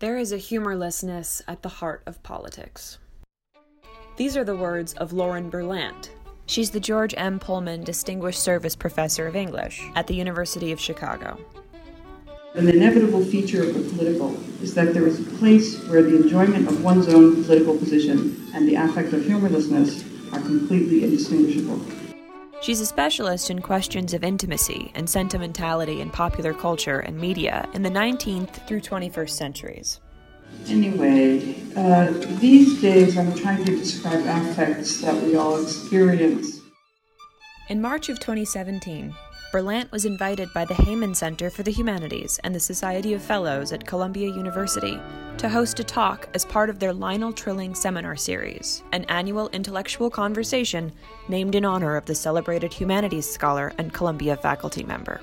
There is a humorlessness at the heart of politics. These are the words of Lauren Berlant. She's the George M. Pullman Distinguished Service Professor of English at the University of Chicago. An inevitable feature of the political is that there is a place where the enjoyment of one's own political position and the affect of humorlessness are completely indistinguishable. She's a specialist in questions of intimacy and sentimentality in popular culture and media in the 19th through 21st centuries. Anyway, uh, these days I'm trying to describe affects that we all experience. In March of 2017, Berlant was invited by the Heyman Center for the Humanities and the Society of Fellows at Columbia University to host a talk as part of their Lionel Trilling Seminar Series, an annual intellectual conversation named in honor of the celebrated humanities scholar and Columbia faculty member.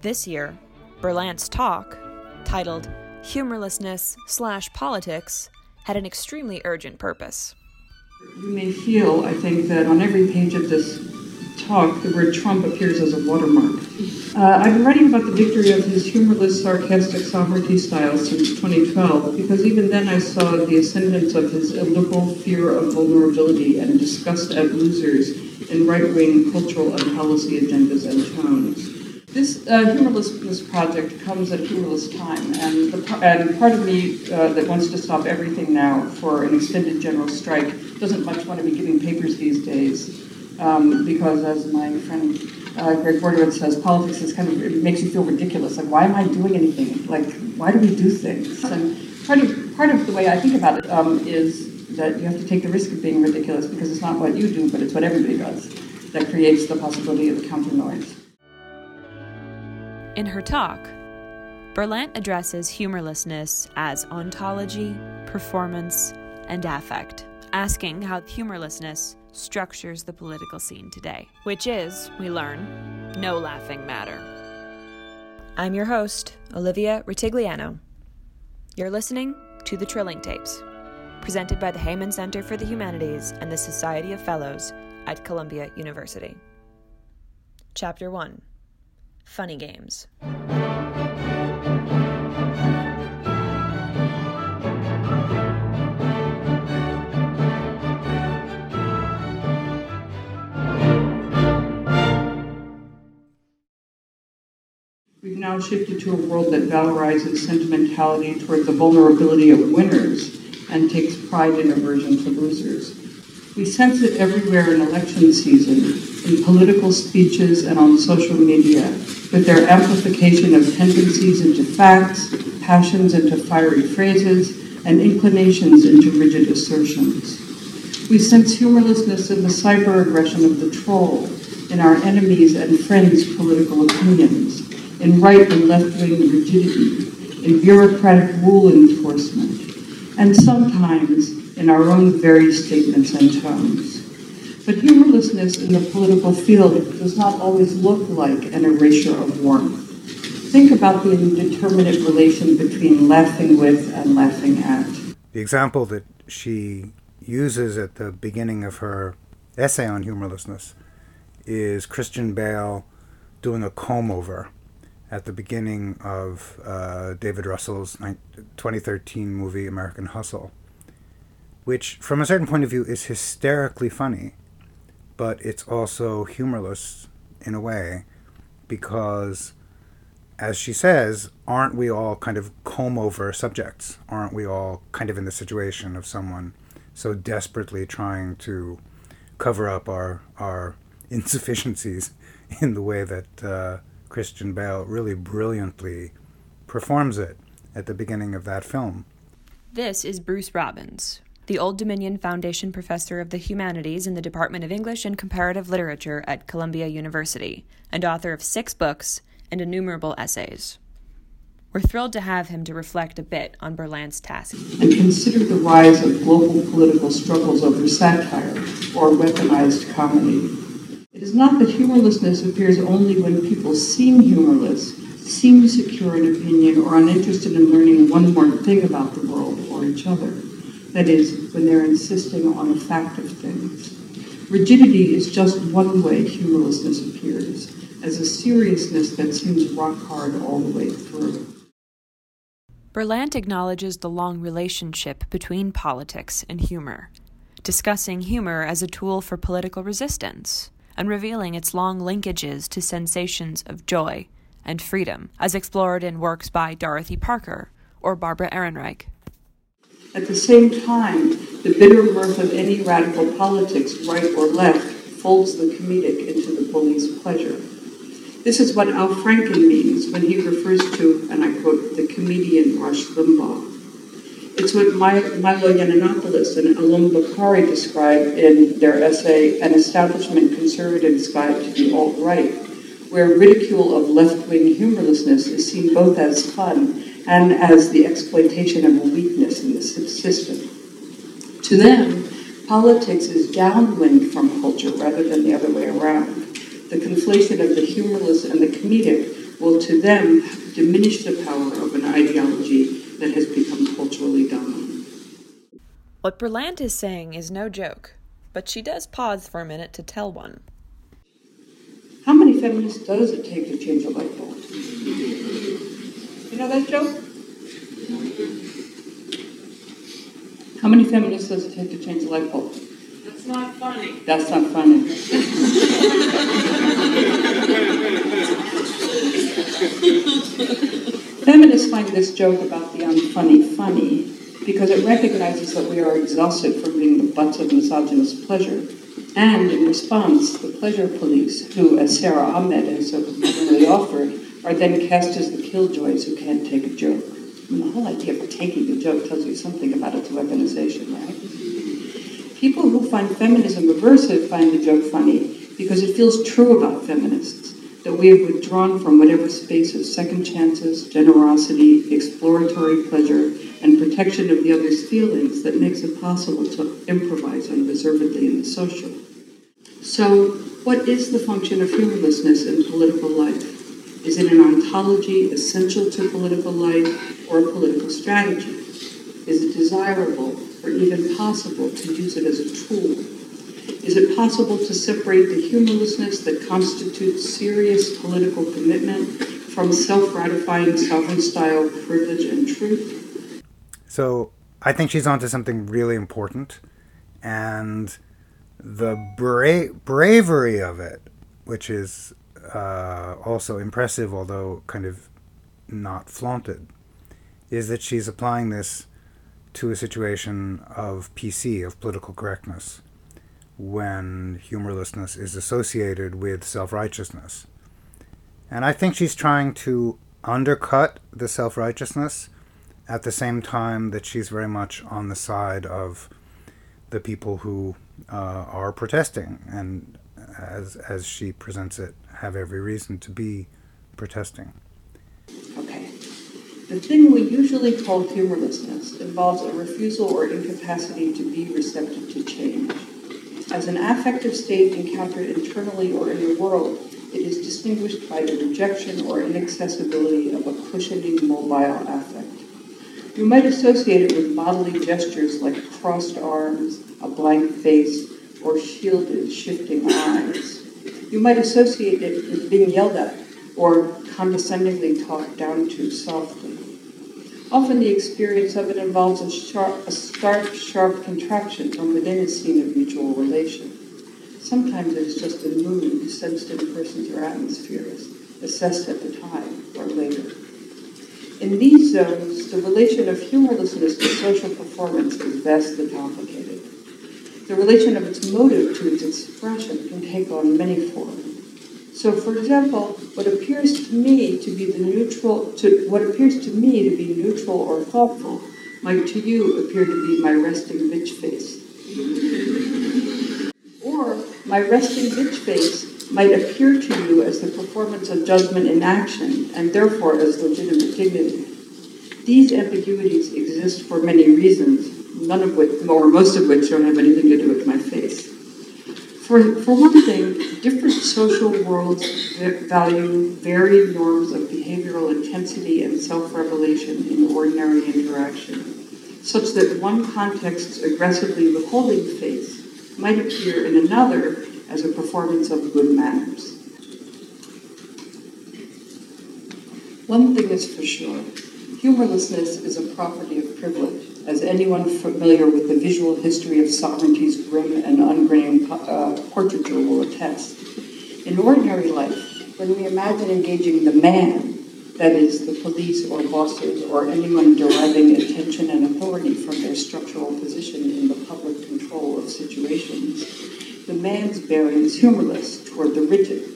This year, Berlant's talk, titled Humorlessness slash Politics, had an extremely urgent purpose. You may feel, I think, that on every page of this talk, the word Trump appears as a watermark. Uh, I've been writing about the victory of his humorless, sarcastic sovereignty style since 2012, because even then I saw the ascendance of his illiberal fear of vulnerability and disgust at losers in right wing cultural and policy agendas and tones. This uh, humorlessness project comes at a humorless time, and, the, and part of me uh, that wants to stop everything now for an extended general strike doesn't much want to be giving papers these days um, because as my friend uh, Greg Bordowitz says, politics is kind of, it makes you feel ridiculous. Like, why am I doing anything? Like, why do we do things? And part of, part of the way I think about it um, is that you have to take the risk of being ridiculous because it's not what you do, but it's what everybody does that creates the possibility of counter noise. In her talk, Berlant addresses humorlessness as ontology, performance, and affect, asking how humorlessness structures the political scene today, which is, we learn, no laughing matter. I'm your host, Olivia Rutigliano. You're listening to The Trilling Tapes, presented by the Heyman Center for the Humanities and the Society of Fellows at Columbia University. Chapter 1 Funny Games. We've now shifted to a world that valorizes sentimentality toward the vulnerability of winners and takes pride in aversion to losers. We sense it everywhere in election season, in political speeches and on social media, with their amplification of tendencies into facts, passions into fiery phrases, and inclinations into rigid assertions. We sense humorlessness in the cyber aggression of the troll, in our enemies' and friends' political opinions, in right and left wing rigidity, in bureaucratic rule enforcement, and sometimes in our own very statements and tones. But humorlessness in the political field does not always look like an erasure of warmth. Think about the indeterminate relation between laughing with and laughing at. The example that she uses at the beginning of her essay on humorlessness is Christian Bale doing a comb over at the beginning of uh, David Russell's 2013 movie American Hustle, which, from a certain point of view, is hysterically funny, but it's also humorless in a way because, as she says, aren't we all kind of comb over subjects? Aren't we all kind of in the situation of someone so desperately trying to cover up our, our insufficiencies in the way that. Uh, Christian Bale really brilliantly performs it at the beginning of that film. This is Bruce Robbins, the Old Dominion Foundation Professor of the Humanities in the Department of English and Comparative Literature at Columbia University, and author of six books and innumerable essays. We're thrilled to have him to reflect a bit on Berlant's task. And consider the rise of global political struggles over satire or weaponized comedy it is not that humorlessness appears only when people seem humorless, seem secure in opinion, or uninterested in learning one more thing about the world or each other. That is, when they're insisting on the fact of things. Rigidity is just one way humorlessness appears, as a seriousness that seems rock hard all the way through. Berlant acknowledges the long relationship between politics and humor, discussing humor as a tool for political resistance and revealing its long linkages to sensations of joy and freedom, as explored in works by Dorothy Parker or Barbara Ehrenreich. At the same time, the bitter mirth of any radical politics, right or left, folds the comedic into the police pleasure. This is what Al Franken means when he refers to, and I quote, the comedian Rush Limbaugh. It's what Milo Yiannopoulos and Allum Bokhari describe in their essay, An Establishment Conservative's Guide to the Alt-Right, where ridicule of left-wing humorlessness is seen both as fun and as the exploitation of a weakness in the system. To them, politics is downwind from culture rather than the other way around. The conflation of the humorless and the comedic will, to them, diminish the power of an ideology that has dominant. What Berlant is saying is no joke, but she does pause for a minute to tell one. How many feminists does it take to change a light bulb? You know that joke? How many feminists does it take to change a light bulb? That's not funny. That's not funny. Feminists find this joke about the unfunny funny because it recognizes that we are exhausted from being the butts of misogynist pleasure and in response, the pleasure police, who, as Sara Ahmed has so cleverly offered, are then cast as the killjoys who can't take a joke. The whole idea of taking a joke tells you something about its weaponization, right? People who find feminism aversive find the joke funny because it feels true about feminists that we have withdrawn from whatever space of second chances, generosity, exploratory pleasure, and protection of the other's feelings that makes it possible to improvise unreservedly in the social. So, what is the function of humorlessness in political life? Is it an ontology essential to political life or a political strategy? Is it desirable or even possible to use it as a tool? Is it possible to separate the humorlessness that constitutes serious political commitment from self gratifying sovereign style privilege and truth? So I think she's onto something really important, and the bra- bravery of it, which is uh, also impressive, although kind of not flaunted, is that she's applying this to a situation of PC, of political correctness, when humorlessness is associated with self righteousness. And I think she's trying to undercut the self righteousness at the same time that she's very much on the side of the people who uh, are protesting and as as she presents it have every reason to be protesting. Okay. The thing we usually call humorlessness involves a refusal or incapacity to be receptive to change. As an affective state encountered internally or in the world it is distinguished by the rejection or inaccessibility of a cushioning mobile affect you might associate it with bodily gestures like crossed arms, a blank face, or shielded, shifting eyes. You might associate it with being yelled at or condescendingly talked down to softly. Often the experience of it involves a, sharp, a stark, sharp contraction from within a scene of mutual relation. Sometimes it's just a mood sensed in person's or atmospheres, assessed at the time or later. In these zones, the relation of humorlessness to social performance is vastly complicated. The relation of its motive to its expression can take on many forms. So, for example, what appears to me to be the neutral, to what appears to me to be neutral or thoughtful, might to you appear to be my resting bitch face. or my resting bitch face might appear to you as the performance of judgment in action, and therefore as legitimate dignity. These ambiguities exist for many reasons, none of which, or most of which, don't have anything to do with my face. For, for one thing, different social worlds value varied norms of behavioral intensity and self revelation in ordinary interaction, such that one context's aggressively withholding face might appear in another as a performance of good manners. One thing is for sure Humorlessness is a property of privilege, as anyone familiar with the visual history of sovereignty's grim and ungrained uh, portraiture will attest. In ordinary life, when we imagine engaging the man, that is, the police or bosses or anyone deriving attention and authority from their structural position in the public control of situations, the man's bearing is humorless toward the rigid.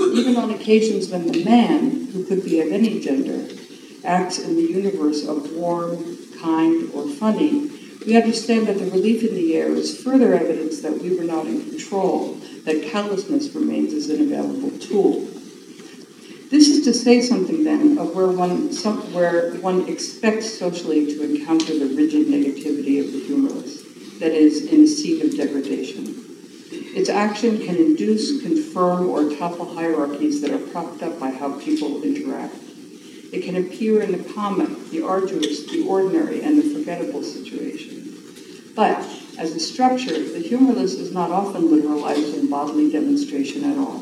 Even on occasions when the man, who could be of any gender, acts in the universe of warm, kind, or funny, we understand that the relief in the air is further evidence that we were not in control, that callousness remains as an available tool. This is to say something then of where one, some, where one expects socially to encounter the rigid negativity of the humorless, that is, in a seat of degradation. Its action can induce, confirm, or topple hierarchies that are propped up by how people interact. It can appear in the common, the arduous, the ordinary, and the forgettable situation. But as a structure, the humorless is not often literalized in bodily demonstration at all.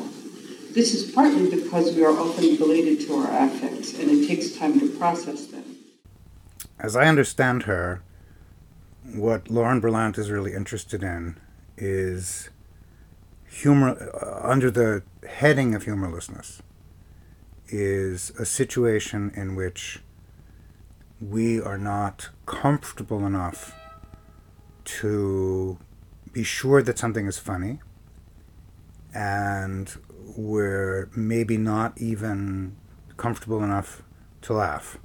This is partly because we are often related to our affects, and it takes time to process them. As I understand her, what Lauren Berlant is really interested in is humor uh, under the heading of humorlessness is a situation in which we are not comfortable enough to be sure that something is funny and we're maybe not even comfortable enough to laugh.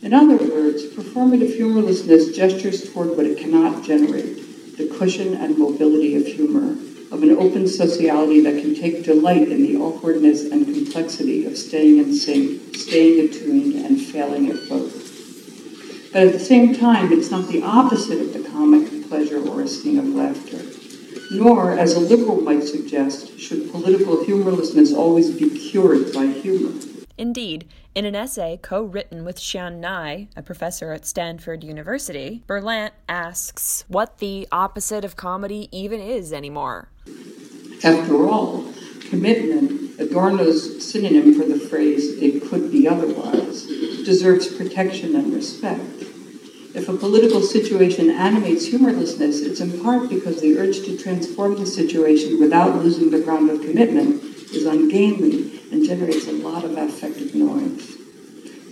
In other words, performative humorlessness gestures toward what it cannot generate the cushion and mobility of humor of an open sociality that can take delight in the awkwardness and complexity of staying in sync, staying attuned, and failing at both. But at the same time, it's not the opposite of the comic pleasure or a sting of laughter. Nor, as a liberal might suggest, should political humorlessness always be cured by humor. Indeed, in an essay co written with Sianne Ngai, a professor at Stanford University, Berlant asks what the opposite of comedy even is anymore. After all, commitment, Adorno's synonym for the phrase, it could be otherwise, deserves protection and respect. If a political situation animates humorlessness, it's in part because the urge to transform the situation without losing the ground of commitment is ungainly and generates a lot of affective noise.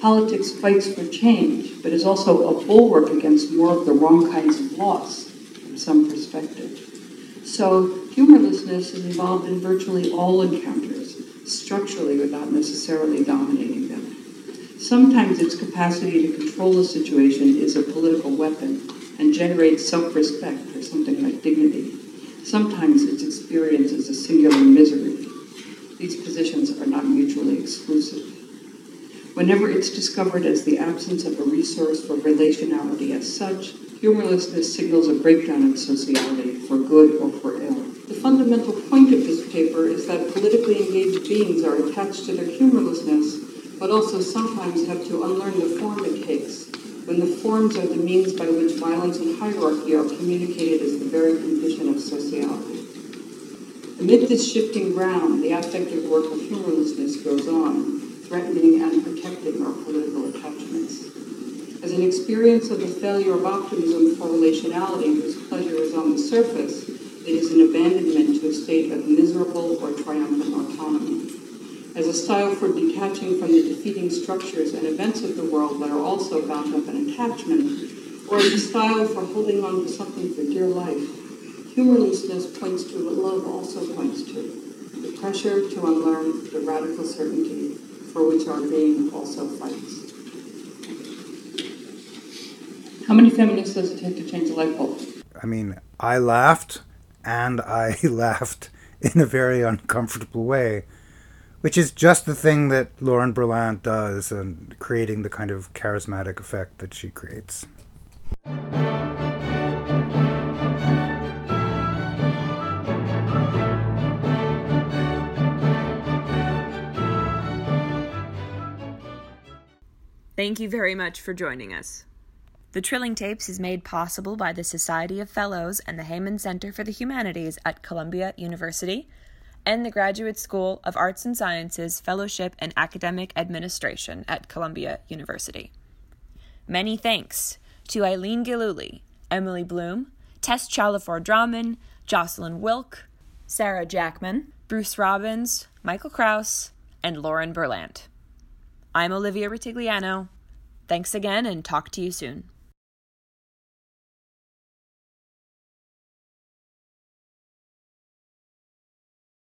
Politics fights for change, but is also a bulwark against more of the wrong kinds of loss from some perspective. So, humorlessness is involved in virtually all encounters, structurally without necessarily dominating them. Sometimes its capacity to control a situation is a political weapon and generates self respect or something like dignity. Sometimes its experience is a singular misery these positions are not mutually exclusive. Whenever it's discovered as the absence of a resource for relationality as such, humorlessness signals a breakdown in sociality, for good or for ill. The fundamental point of this paper is that politically engaged beings are attached to their humorlessness, but also sometimes have to unlearn the form it takes, when the forms are the means by which violence and hierarchy are communicated as the very condition of sociality. Amid this shifting ground, the affective work of humorlessness goes on, threatening and protecting our political attachments. As an experience of the failure of optimism for relationality whose pleasure is on the surface, it is an abandonment to a state of miserable or triumphant autonomy. As a style for detaching from the defeating structures and events of the world that are also bound up in attachment, or as a style for holding on to something for dear life, Humorlessness points to what love also points to the pressure to unlearn the radical certainty for which our being also fights. How many feminists does it take to change a light bulb? I mean, I laughed, and I laughed in a very uncomfortable way, which is just the thing that Lauren Berlant does and creating the kind of charismatic effect that she creates. Thank you very much for joining us. The Trilling Tapes is made possible by the Society of Fellows and the Heyman Center for the Humanities at Columbia University and the Graduate School of Arts and Sciences Fellowship and Academic Administration at Columbia University. Many thanks to Eileen Gillooly, Emily Bloom, Tess Chalifor Draman, Jocelyn Wilk, Sarah Jackman, Bruce Robbins, Michael Kraus, and Lauren Berlant. I'm Olivia Rutigliano. Thanks again and talk to you soon.